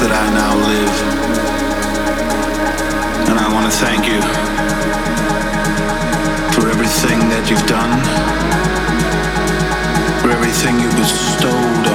that I now live. And I want to thank you for everything that you've done, for everything you bestowed